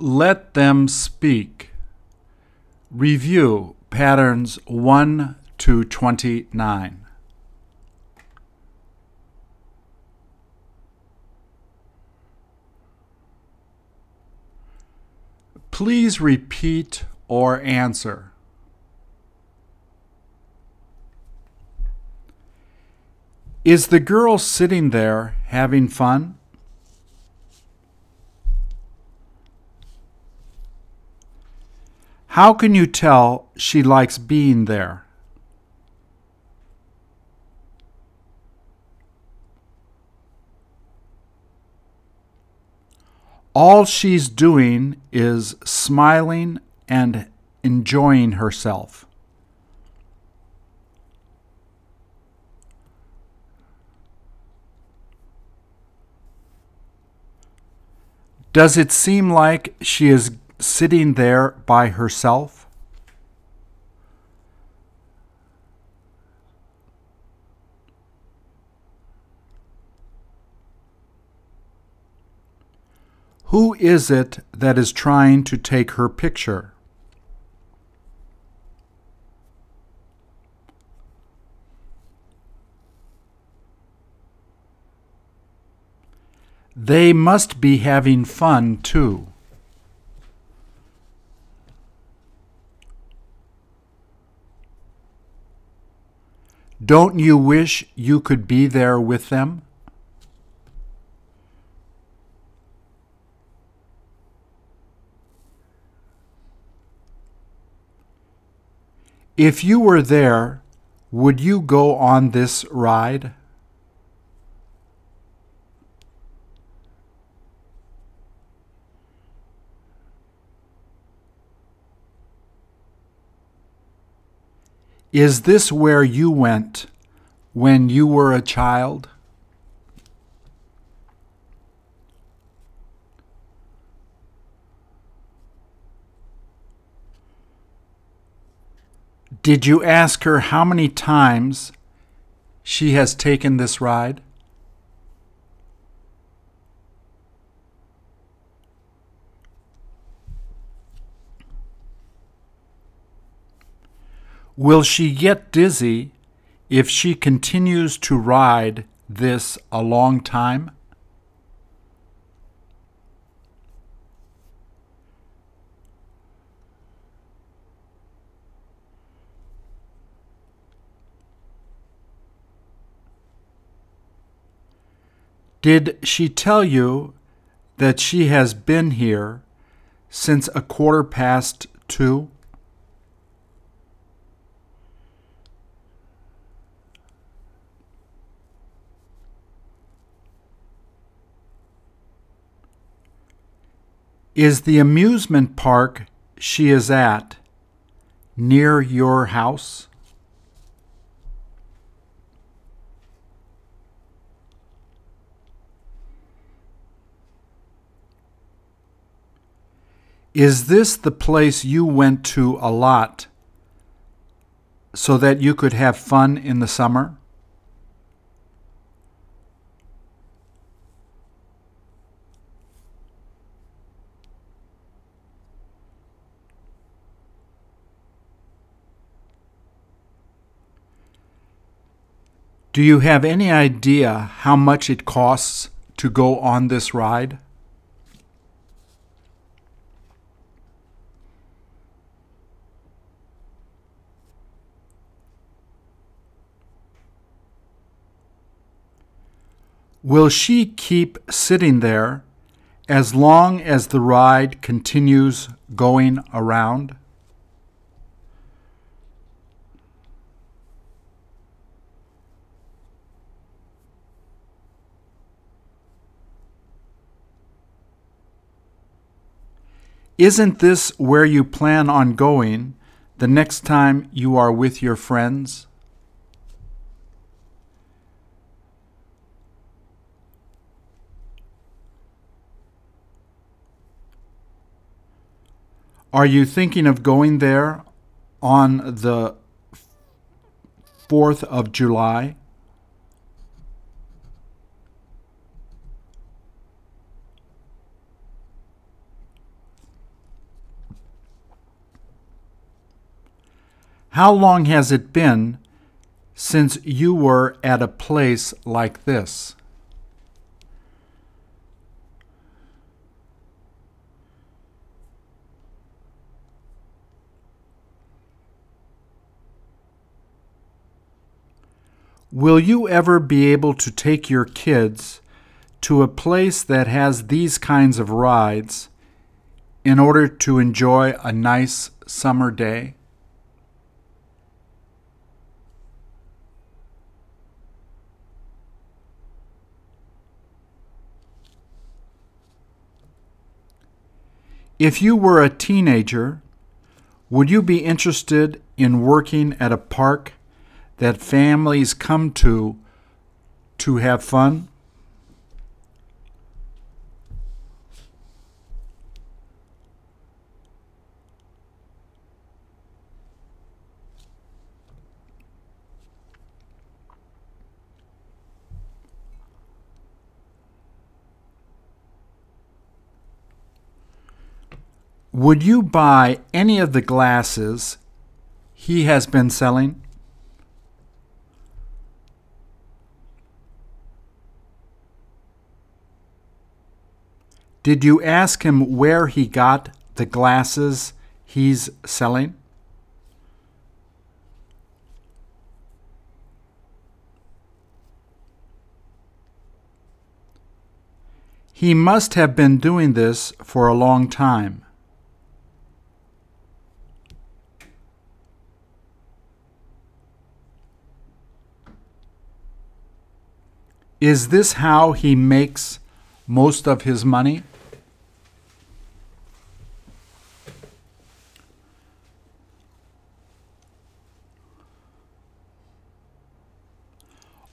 Let them speak. Review patterns 1 to 29. Please repeat or answer. Is the girl sitting there having fun? How can you tell she likes being there? All she's doing is smiling and enjoying herself. Does it seem like she is sitting there by herself? Who is it that is trying to take her picture? They must be having fun too. Don't you wish you could be there with them? If you were there, would you go on this ride? Is this where you went when you were a child? Did you ask her how many times she has taken this ride? Will she get dizzy if she continues to ride this a long time? Did she tell you that she has been here since a quarter past two? Is the amusement park she is at near your house? Is this the place you went to a lot so that you could have fun in the summer? Do you have any idea how much it costs to go on this ride? Will she keep sitting there as long as the ride continues going around? Isn't this where you plan on going the next time you are with your friends? Are you thinking of going there on the 4th of July? How long has it been since you were at a place like this? Will you ever be able to take your kids to a place that has these kinds of rides in order to enjoy a nice summer day? If you were a teenager, would you be interested in working at a park that families come to to have fun? Would you buy any of the glasses he has been selling? Did you ask him where he got the glasses he's selling? He must have been doing this for a long time. Is this how he makes most of his money?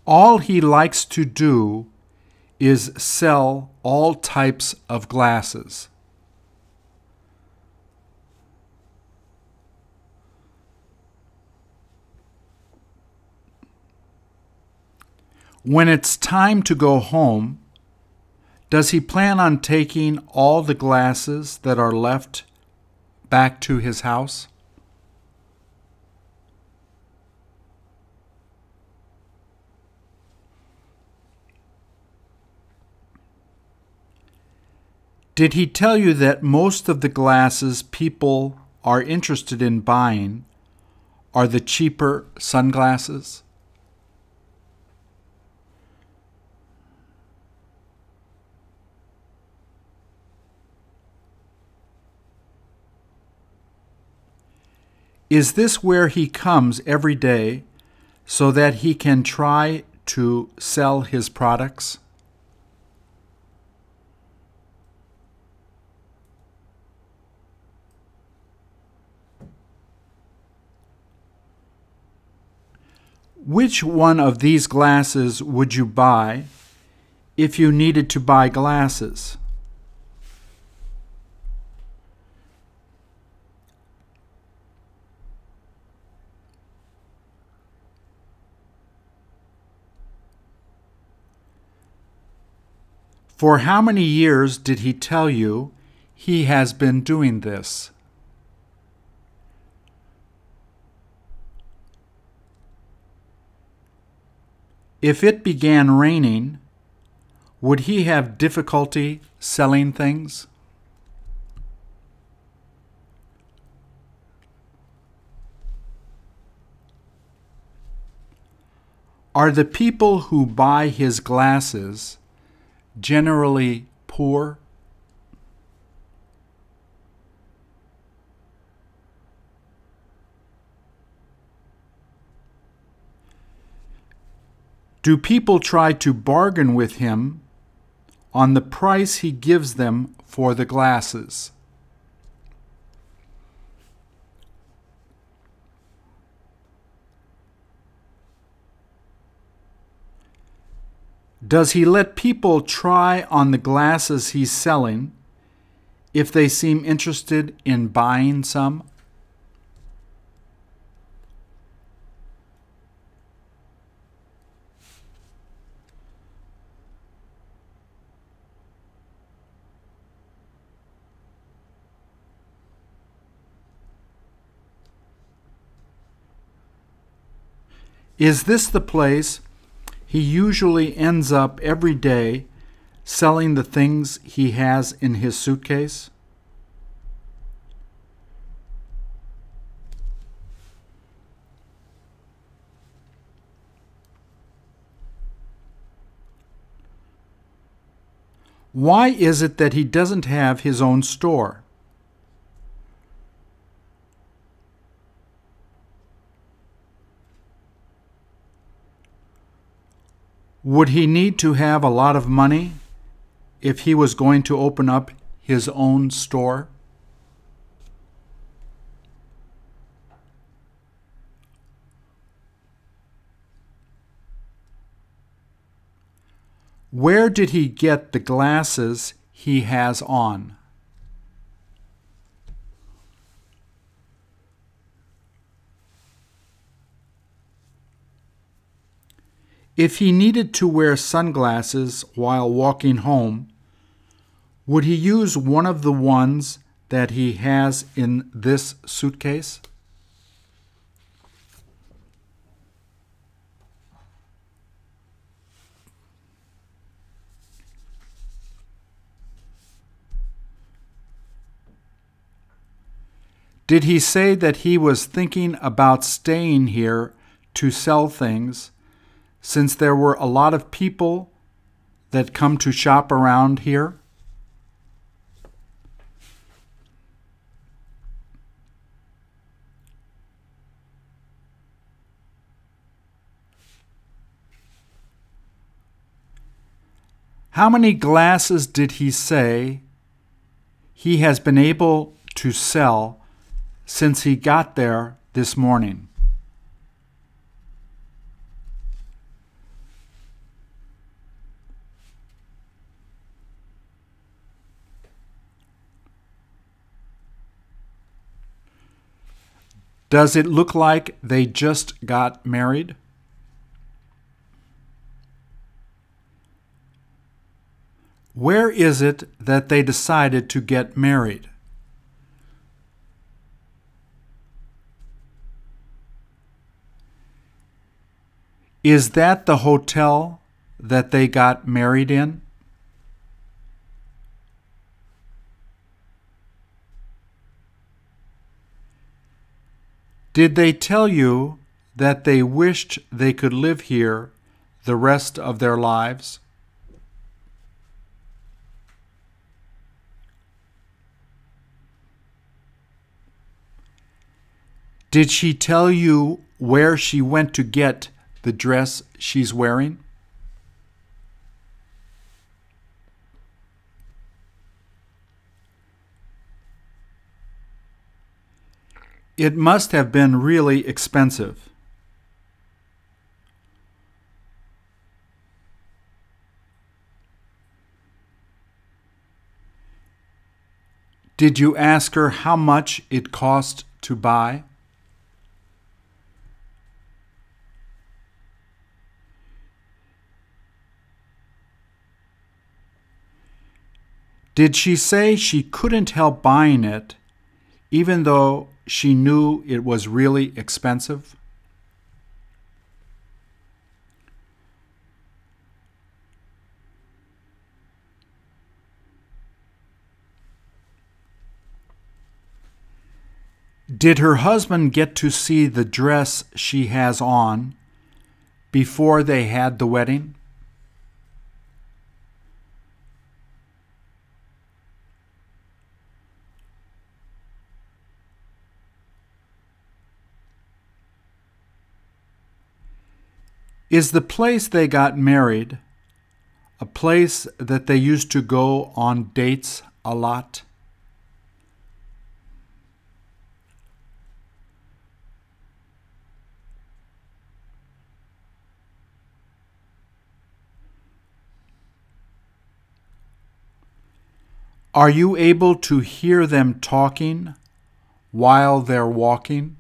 All he likes to do is sell all types of glasses. When it's time to go home, does he plan on taking all the glasses that are left back to his house? Did he tell you that most of the glasses people are interested in buying are the cheaper sunglasses? Is this where he comes every day so that he can try to sell his products? Which one of these glasses would you buy if you needed to buy glasses? For how many years did he tell you he has been doing this? If it began raining, would he have difficulty selling things? Are the people who buy his glasses generally poor? Do people try to bargain with him on the price he gives them for the glasses? Does he let people try on the glasses he's selling if they seem interested in buying some? Is this the place he usually ends up every day selling the things he has in his suitcase? Why is it that he doesn't have his own store? Would he need to have a lot of money if he was going to open up his own store? Where did he get the glasses he has on? If he needed to wear sunglasses while walking home, would he use one of the ones that he has in this suitcase? Did he say that he was thinking about staying here to sell things since there were a lot of people that come to shop around here? How many glasses did he say he has been able to sell since he got there this morning? Does it look like they just got married? Where is it that they decided to get married? Is that the hotel that they got married in? Did they tell you that they wished they could live here the rest of their lives? Did she tell you where she went to get the dress she's wearing? It must have been really expensive. Did you ask her how much it cost to buy? Did she say she couldn't help buying it, even though she knew it was really expensive? Did her husband get to see the dress she has on before they had the wedding? Is the place they got married a place that they used to go on dates a lot? Are you able to hear them talking while they're walking?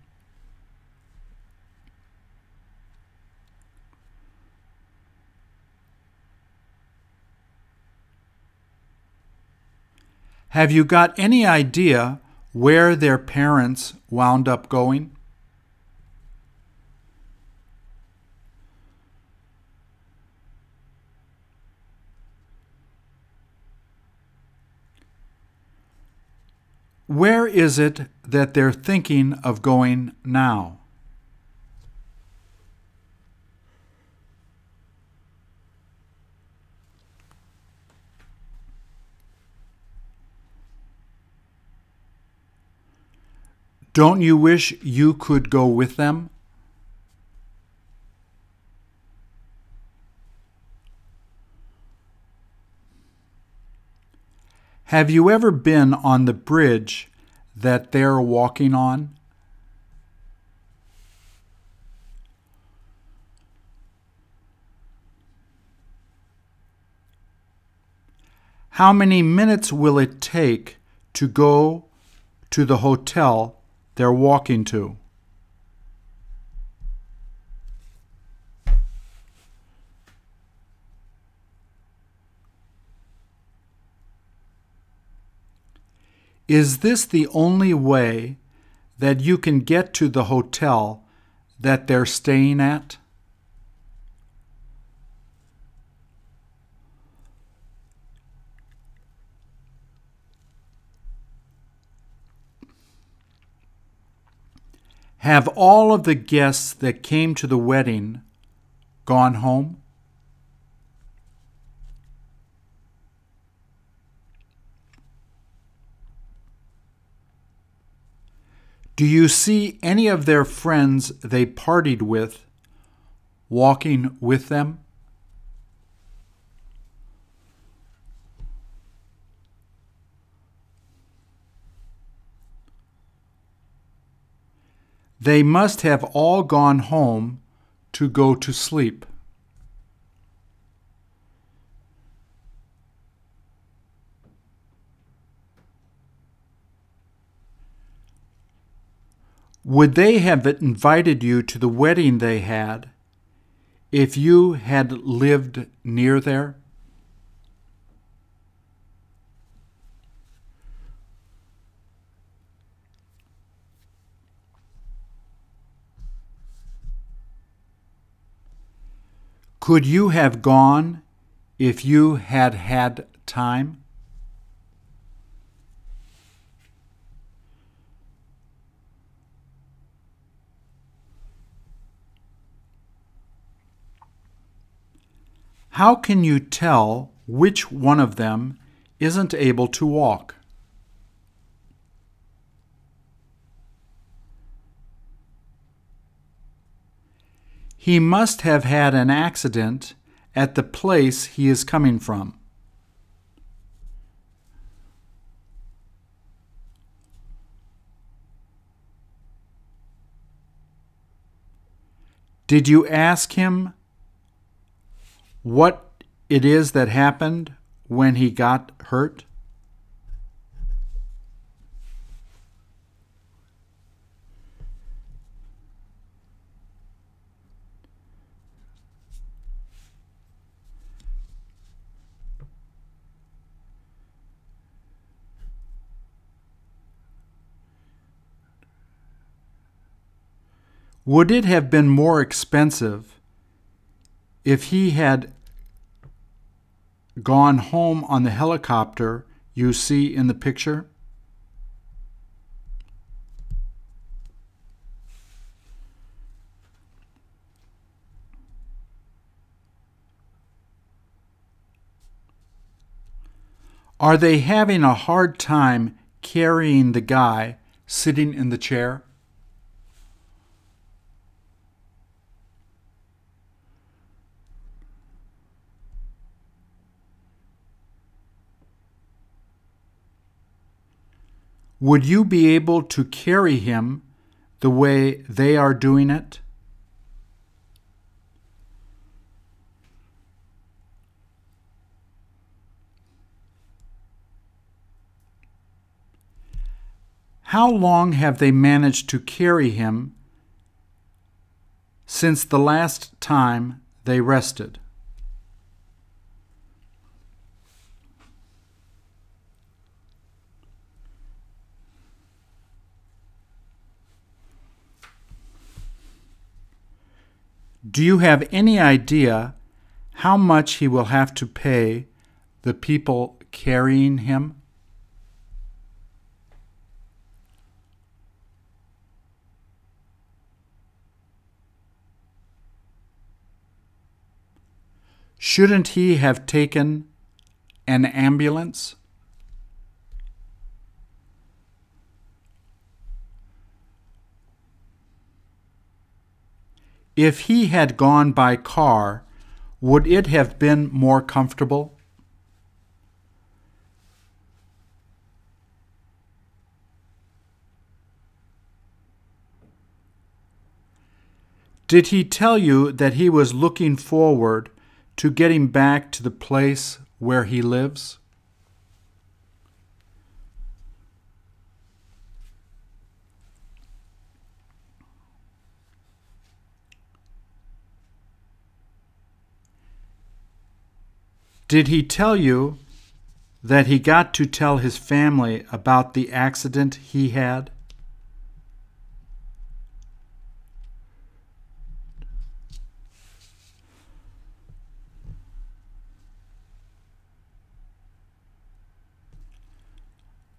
Have you got any idea where their parents wound up going? Where is it that they're thinking of going now? Don't you wish you could go with them? Have you ever been on the bridge that they're walking on? How many minutes will it take to go to the hotel they're walking to? Is this the only way that you can get to the hotel that they're staying at? Have all of the guests that came to the wedding gone home? Do you see any of their friends they partied with walking with them? They must have all gone home to go to sleep. Would they have invited you to the wedding they had if you had lived near there? Could you have gone if you had had time? How can you tell which one of them isn't able to walk? He must have had an accident at the place he is coming from. Did you ask him what it is that happened when he got hurt? Would it have been more expensive if he had gone home on the helicopter you see in the picture? Are they having a hard time carrying the guy sitting in the chair? Would you be able to carry him the way they are doing it? How long have they managed to carry him since the last time they rested? Do you have any idea how much he will have to pay the people carrying him? Shouldn't he have taken an ambulance? If he had gone by car, would it have been more comfortable? Did he tell you that he was looking forward to getting back to the place where he lives? Did he tell you that he got to tell his family about the accident he had?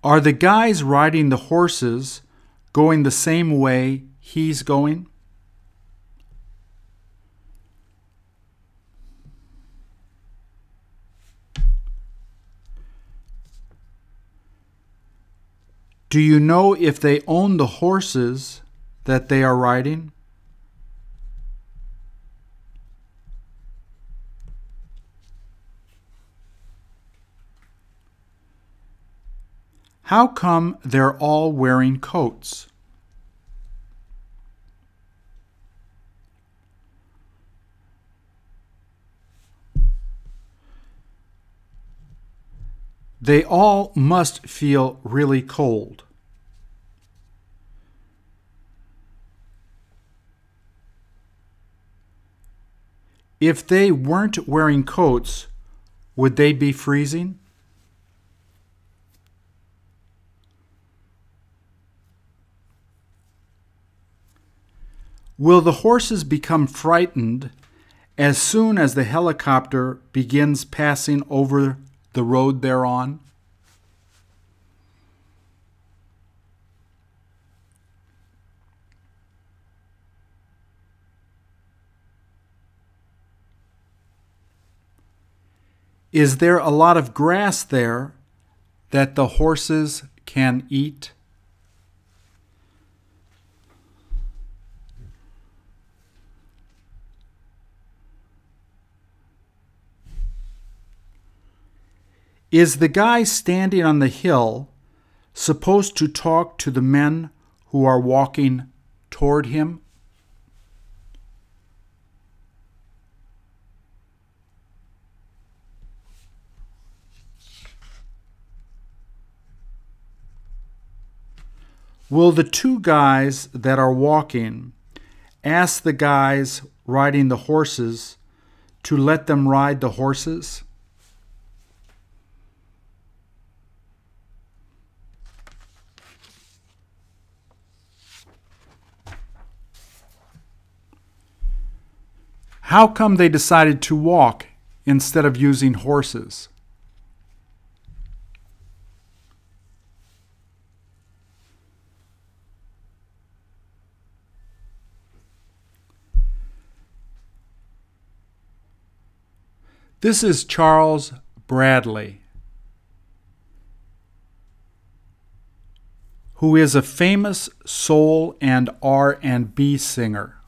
Are the guys riding the horses going the same way he's going? Do you know if they own the horses that they are riding? How come they're all wearing coats? They all must feel really cold. If they weren't wearing coats, would they be freezing? Will the horses become frightened as soon as the helicopter begins passing over the road they're on? Is there a lot of grass there that the horses can eat? Is the guy standing on the hill supposed to talk to the men who are walking toward him? Will the two guys that are walking ask the guys riding the horses to let them ride the horses? How come they decided to walk instead of using horses? This is Charles Bradley, who is a famous soul and R&B singer.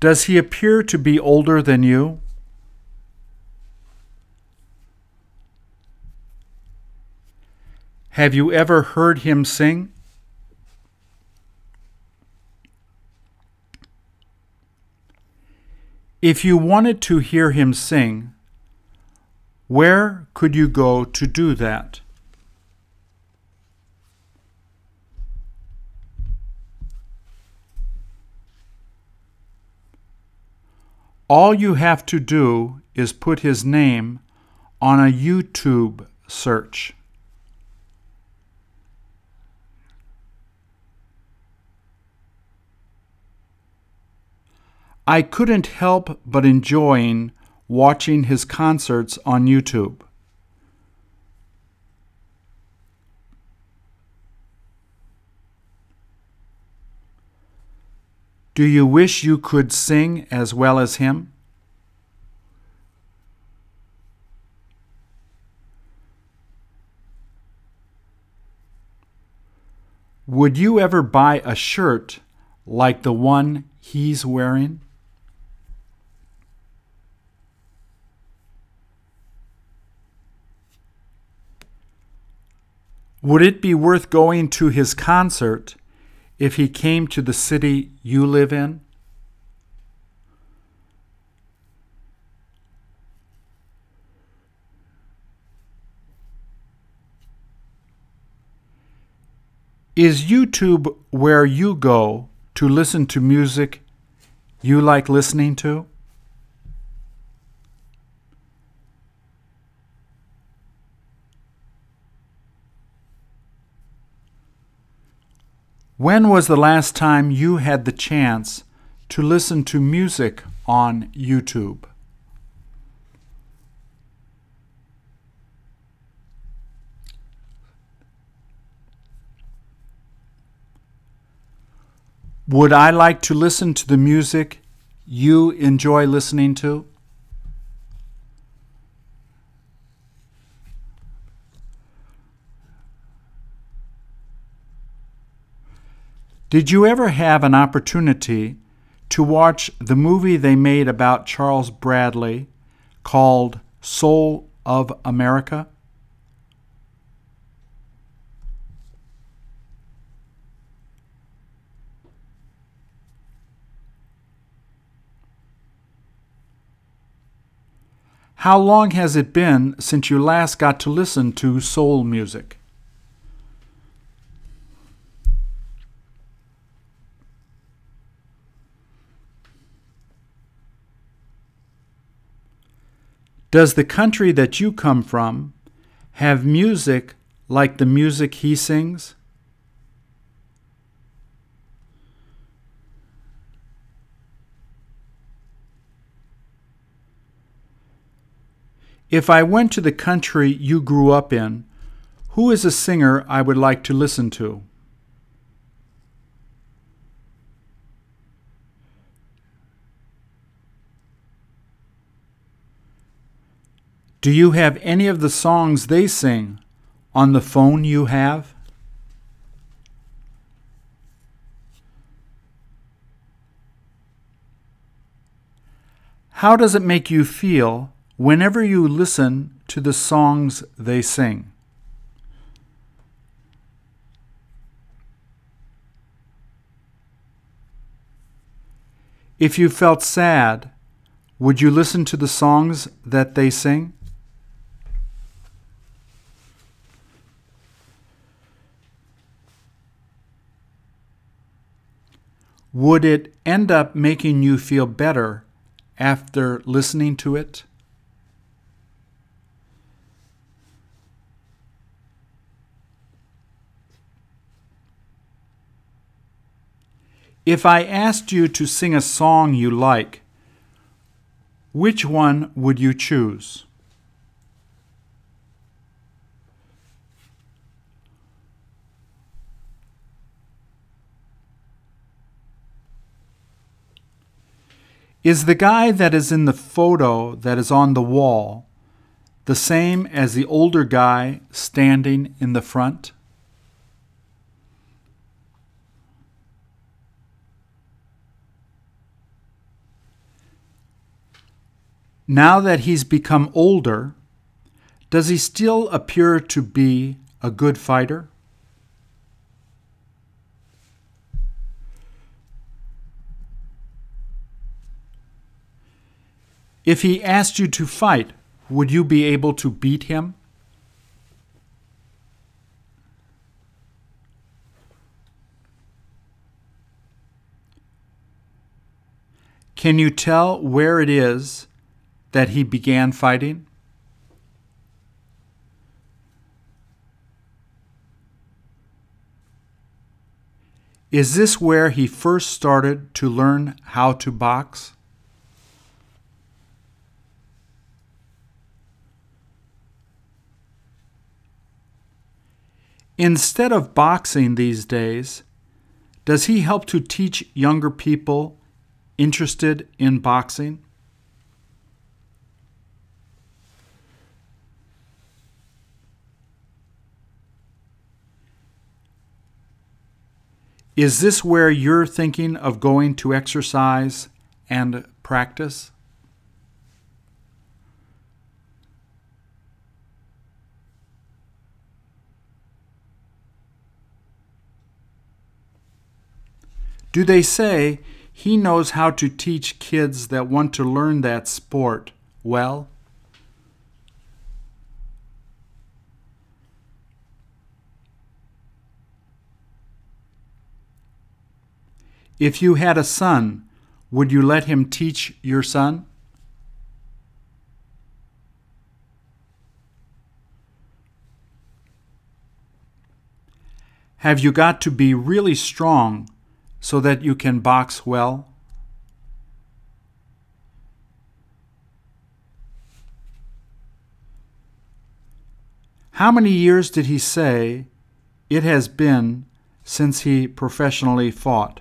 Does he appear to be older than you? Have you ever heard him sing? If you wanted to hear him sing, where could you go to do that? All you have to do is put his name on a YouTube search. I couldn't help but enjoying watching his concerts on YouTube. Do you wish you could sing as well as him? Would you ever buy a shirt like the one he's wearing? Would it be worth going to his concert if he came to the city you live in? Is YouTube where you go to listen to music you like listening to? When was the last time you had the chance to listen to music on YouTube? Would I like to listen to the music you enjoy listening to? Did you ever have an opportunity to watch the movie they made about Charles Bradley called Soul of America? How long has it been since you last got to listen to soul music? Does the country that you come from have music like the music he sings? If I went to the country you grew up in, who is a singer I would like to listen to? Do you have any of the songs they sing on the phone you have? How does it make you feel whenever you listen to the songs they sing? If you felt sad, would you listen to the songs that they sing? Would it end up making you feel better after listening to it? If I asked you to sing a song you like, which one would you choose? Is the guy that is in the photo that is on the wall the same as the older guy standing in the front? Now that he's become older, does he still appear to be a good fighter? If he asked you to fight, would you be able to beat him? Can you tell where it is that he began fighting? Is this where he first started to learn how to box? Instead of boxing these days, Does he help to teach younger people interested in boxing? Is this where you're thinking of going to exercise and practice? Do they say he knows how to teach kids that want to learn that sport well? If you had a son, would you let him teach your son? Have you got to be really strong so that you can box well? How many years did he say it has been since he professionally fought?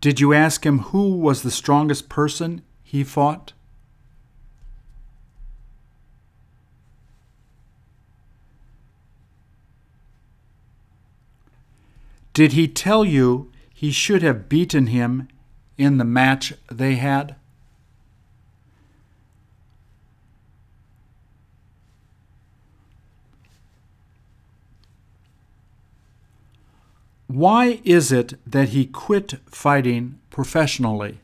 Did you ask him who was the strongest person he fought? Did he tell you he should have beaten him in the match they had? Why is it that he quit fighting professionally?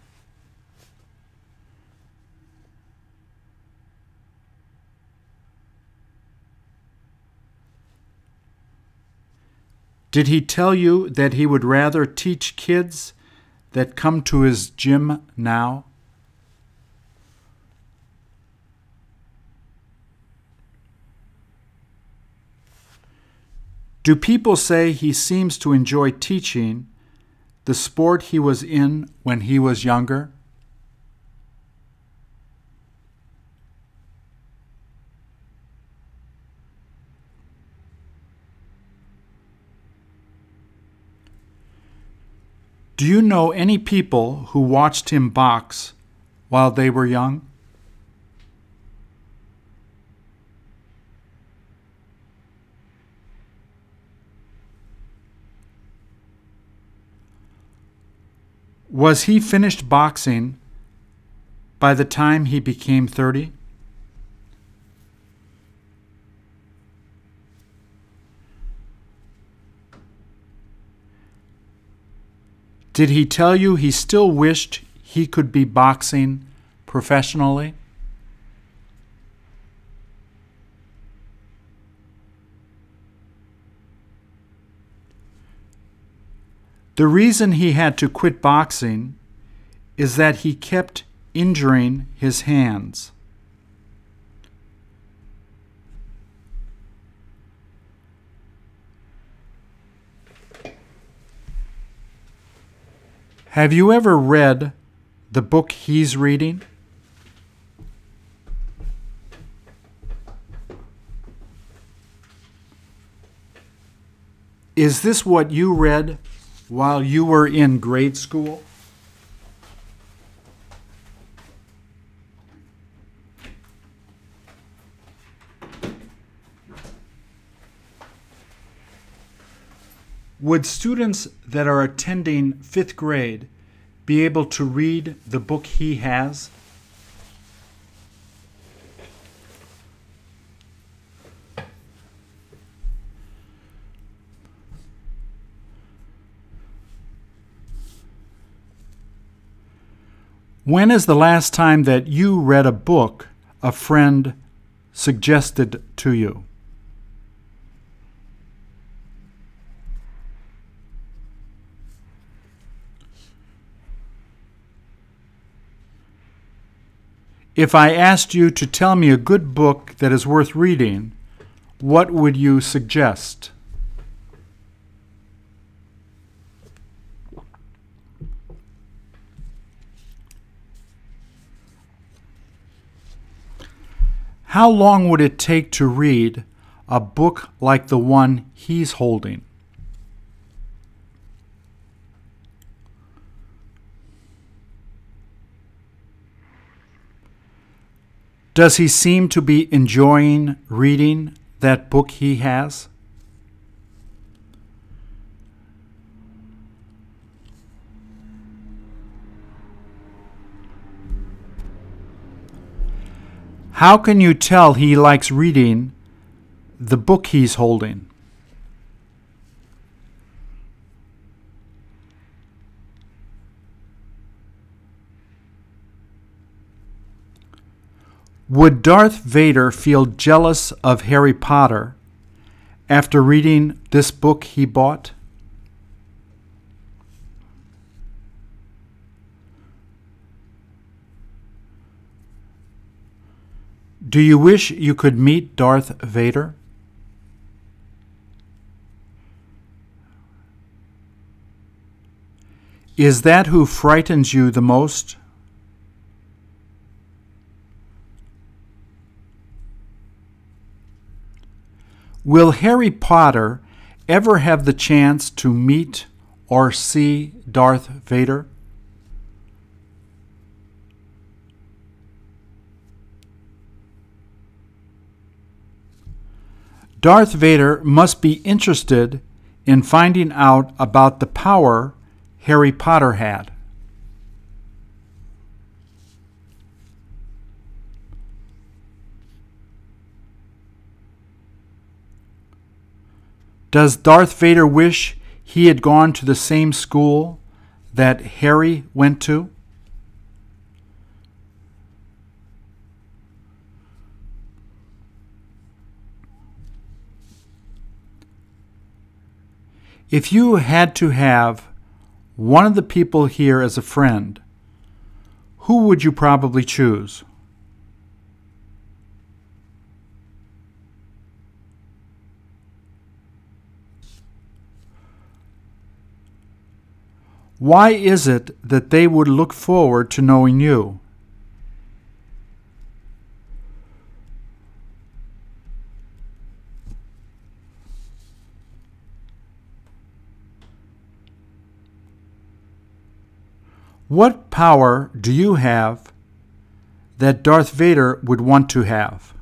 Did he tell you that he would rather teach kids that come to his gym now? Do people say he seems to enjoy teaching the sport he was in when he was younger? Do you know any people who watched him box while they were young? Was he finished boxing by the time he became 30? Did he tell you he still wished he could be boxing professionally? The reason he had to quit boxing is that he kept injuring his hands. Have you ever read the book he's reading? Is this what you read while you were in grade school? Would students that are attending fifth grade be able to read the book he has? When is the last time that you read a book a friend suggested to you? If I asked you to tell me a good book that is worth reading, what would you suggest? How long would it take to read a book like the one he's holding? Does he seem to be enjoying reading that book he has? How can you tell he likes reading the book he's holding? Would Darth Vader feel jealous of Harry Potter after reading this book he bought? Do you wish you could meet Darth Vader? Is that who frightens you the most? Will Harry Potter ever have the chance to meet or see Darth Vader? Darth Vader must be interested in finding out about the power Harry Potter had. Does Darth Vader wish he had gone to the same school that Harry went to? If you had to have one of the people here as a friend, who would you probably choose? Why is it that they would look forward to knowing you? What power do you have that Darth Vader would want to have?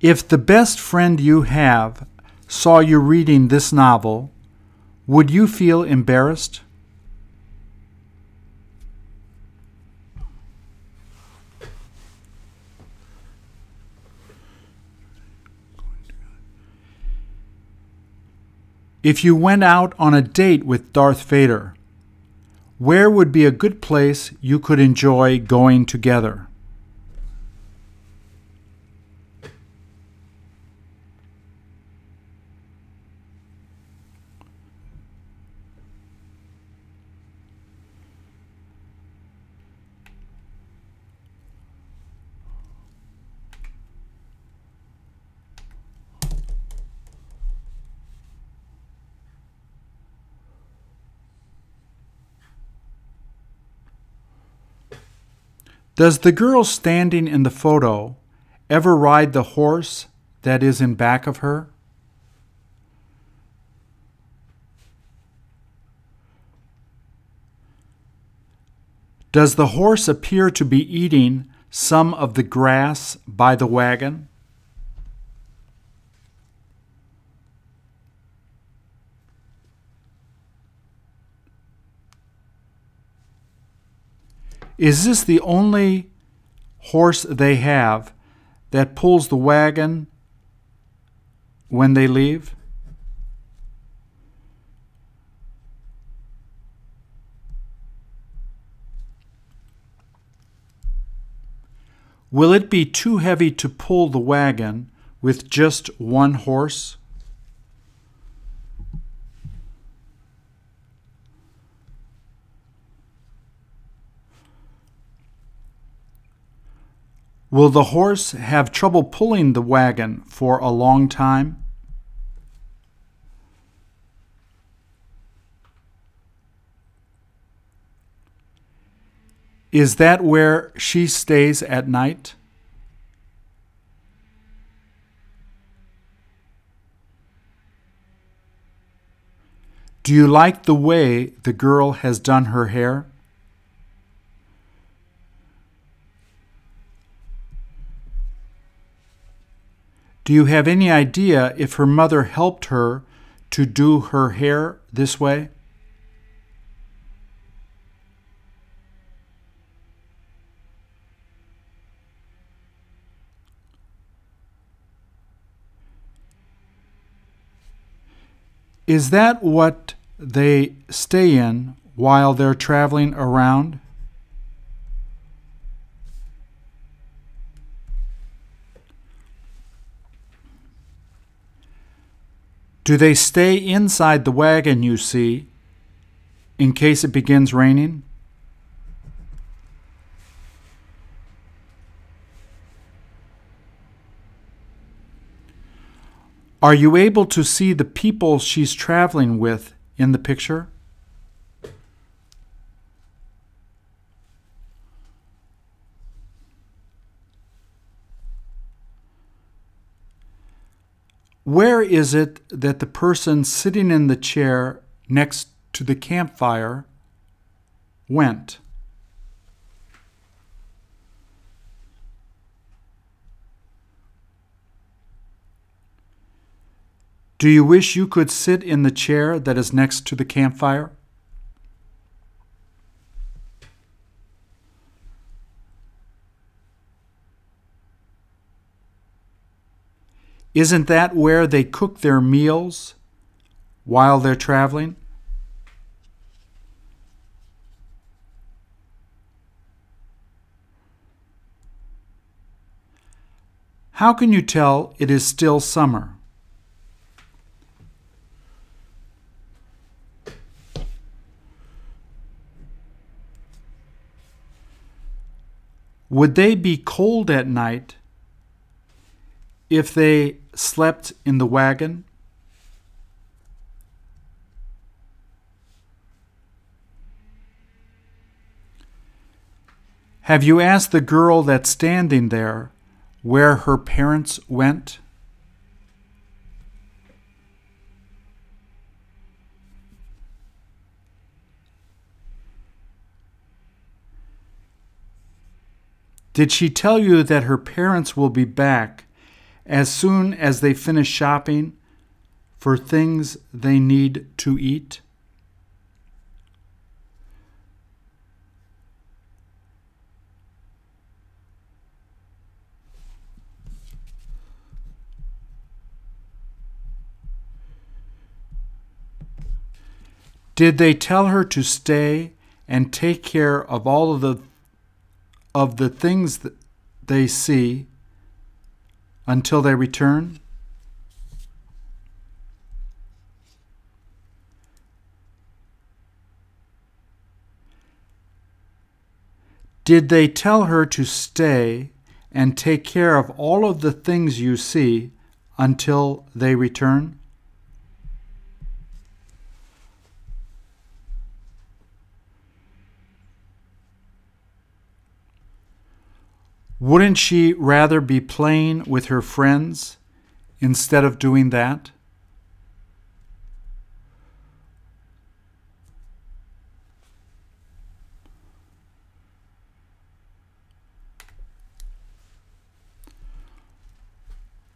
If the best friend you have saw you reading this novel, would you feel embarrassed? If you went out on a date with Darth Vader, where would be a good place you could enjoy going together? Does the girl standing in the photo ever ride the horse that is in back of her? Does the horse appear to be eating some of the grass by the wagon? Is this the only horse they have that pulls the wagon when they leave? Will it be too heavy to pull the wagon with just one horse? Will the horse have trouble pulling the wagon for a long time? Is that where she stays at night? Do you like the way the girl has done her hair? Do you have any idea if her mother helped her to do her hair this way? Is that what they stay in while they're traveling around? Do they stay inside the wagon you see in case it begins raining? Are you able to see the people she's traveling with in the picture? Where is it that the person sitting in the chair next to the campfire went? Do you wish you could sit in the chair that is next to the campfire? Isn't that where they cook their meals while they're traveling? How can you tell it is still summer? Would they be cold at night if they slept in the wagon? Have you asked the girl that's standing there where her parents went? Did she tell you that her parents will be back as soon as they finish shopping for things they need to eat? Did they tell her to stay and take care of all of the of the things that they see until they return? Did they tell her to stay and take care of all of the things you see until they return? Wouldn't she rather be playing with her friends instead of doing that?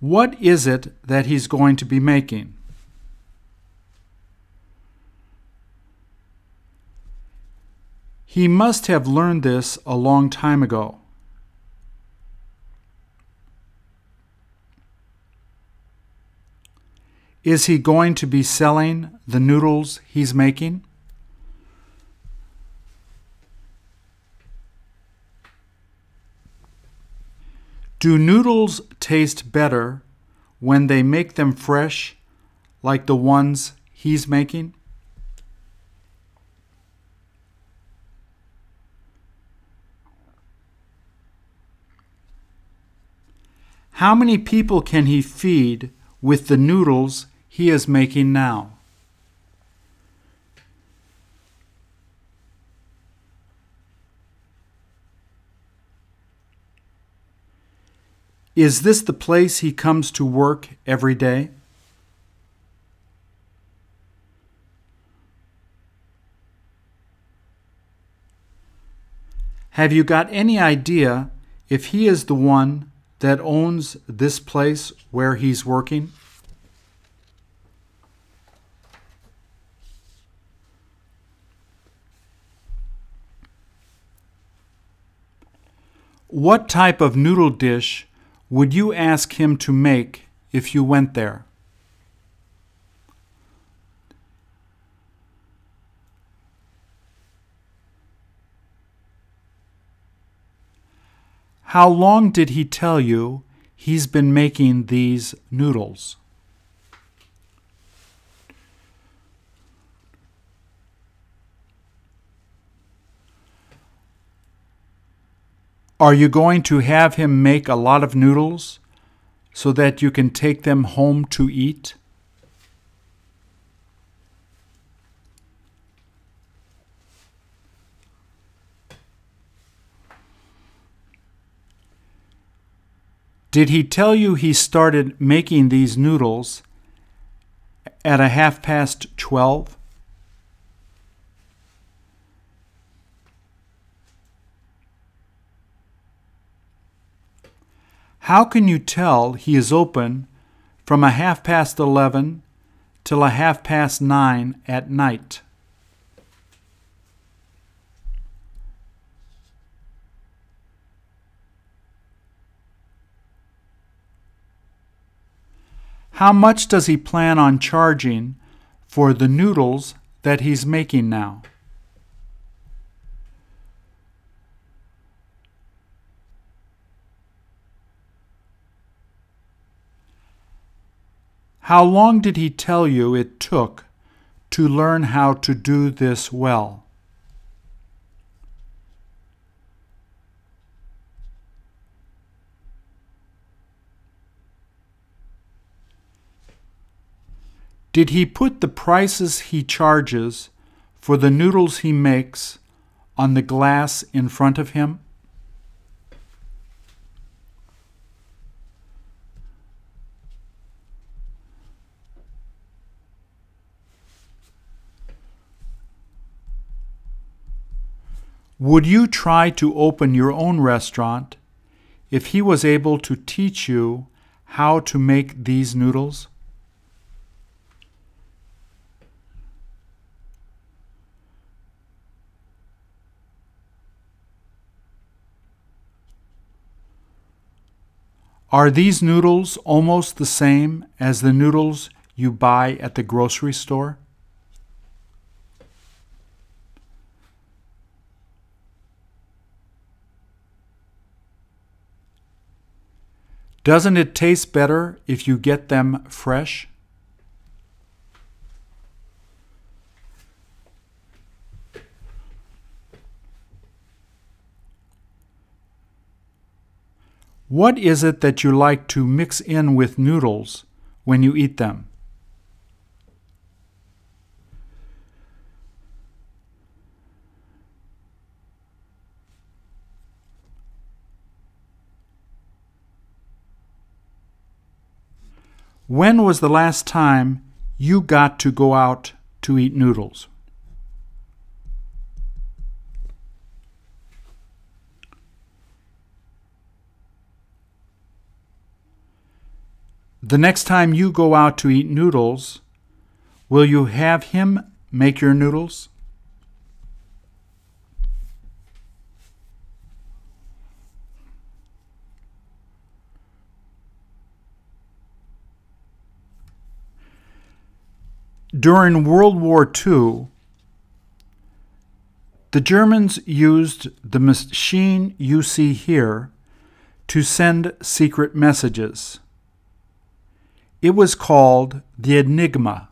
What is it that he's going to be making? He must have learned this a long time ago. Is he going to be selling the noodles he's making? Do noodles taste better when they make them fresh like the ones he's making? How many people can he feed with the noodles he is making now. Is this the place he comes to work every day? Have you got any idea if he is the one that owns this place where he's working? What type of noodle dish would you ask him to make if you went there? How long did he tell you he's been making these noodles? Are you going to have him make a lot of noodles so that you can take them home to eat? Did he tell you he started making these noodles at a half past twelve? How can you tell he is open from a half past eleven till a half past nine at night? How much does he plan on charging for the noodles that he's making now? How long did he tell you it took to learn how to do this well? Did he put the prices he charges for the noodles he makes on the glass in front of him? Would you try to open your own restaurant if he was able to teach you how to make these noodles? Are these noodles almost the same as the noodles you buy at the grocery store? Doesn't it taste better if you get them fresh? What is it that you like to mix in with noodles when you eat them? When was the last time you got to go out to eat noodles? The next time you go out to eat noodles, will you have him make your noodles? During World War II, the Germans used the machine you see here to send secret messages. It was called the Enigma.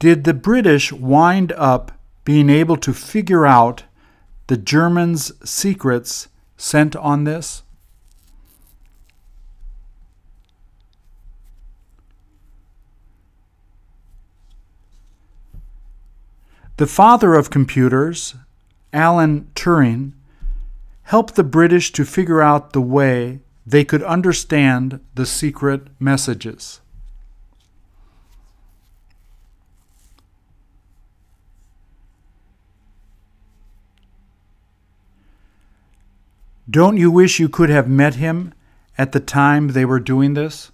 Did the British wind up being able to figure out the Germans' secrets sent on this? The father of computers, Alan Turing, helped the British to figure out the way they could understand the secret messages. Don't you wish you could have met him at the time they were doing this?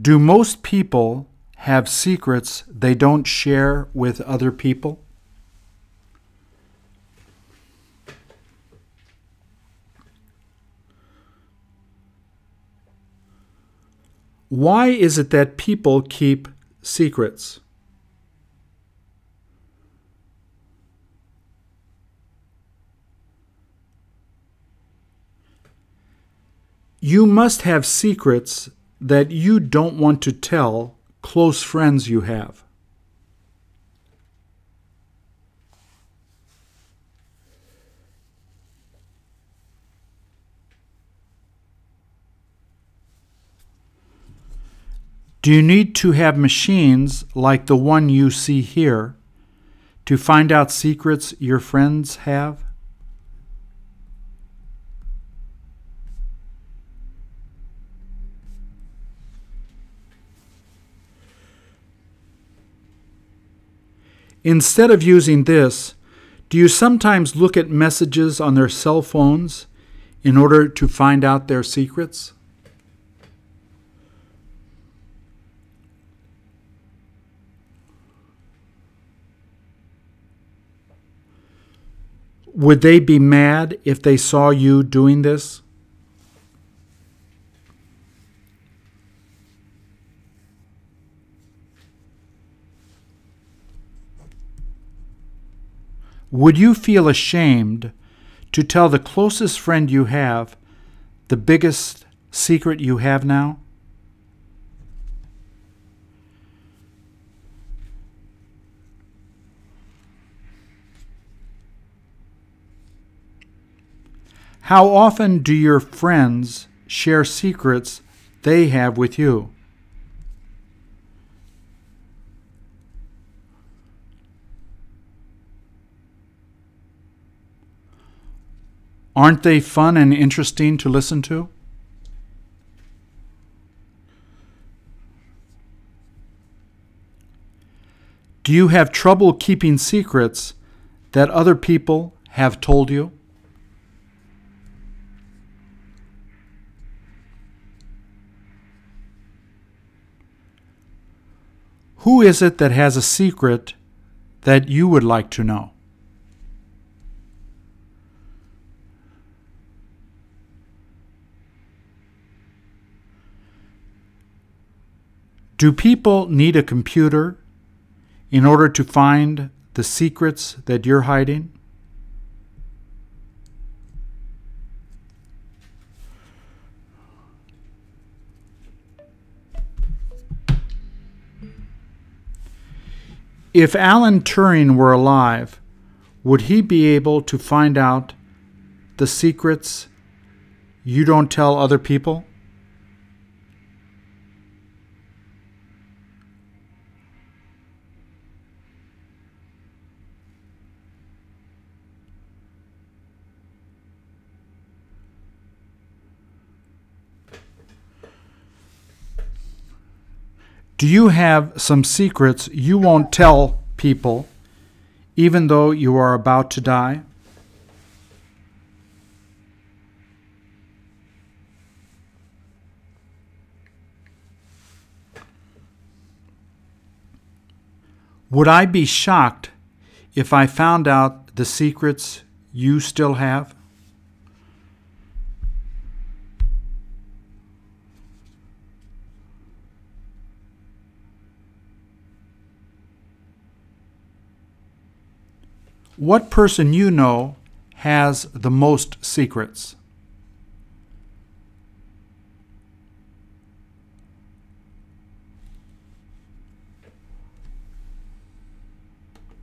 Do most people have secrets they don't share with other people? Why is it that people keep secrets? You must have secrets that you don't want to tell close friends you have. Do you need to have machines like the one you see here to find out secrets your friends have? Instead of using this, do you sometimes look at messages on their cell phones in order to find out their secrets? Would they be mad if they saw you doing this? Would you feel ashamed to tell the closest friend you have the biggest secret you have now? How often do your friends share secrets they have with you? Aren't they fun and interesting to listen to? Do you have trouble keeping secrets that other people have told you? Who is it that has a secret that you would like to know? Do people need a computer in order to find the secrets that you're hiding? If Alan Turing were alive, would he be able to find out the secrets you don't tell other people? Do you have some secrets you won't tell people even though you are about to die? Would I be shocked if I found out the secrets you still have? What person you know has the most secrets?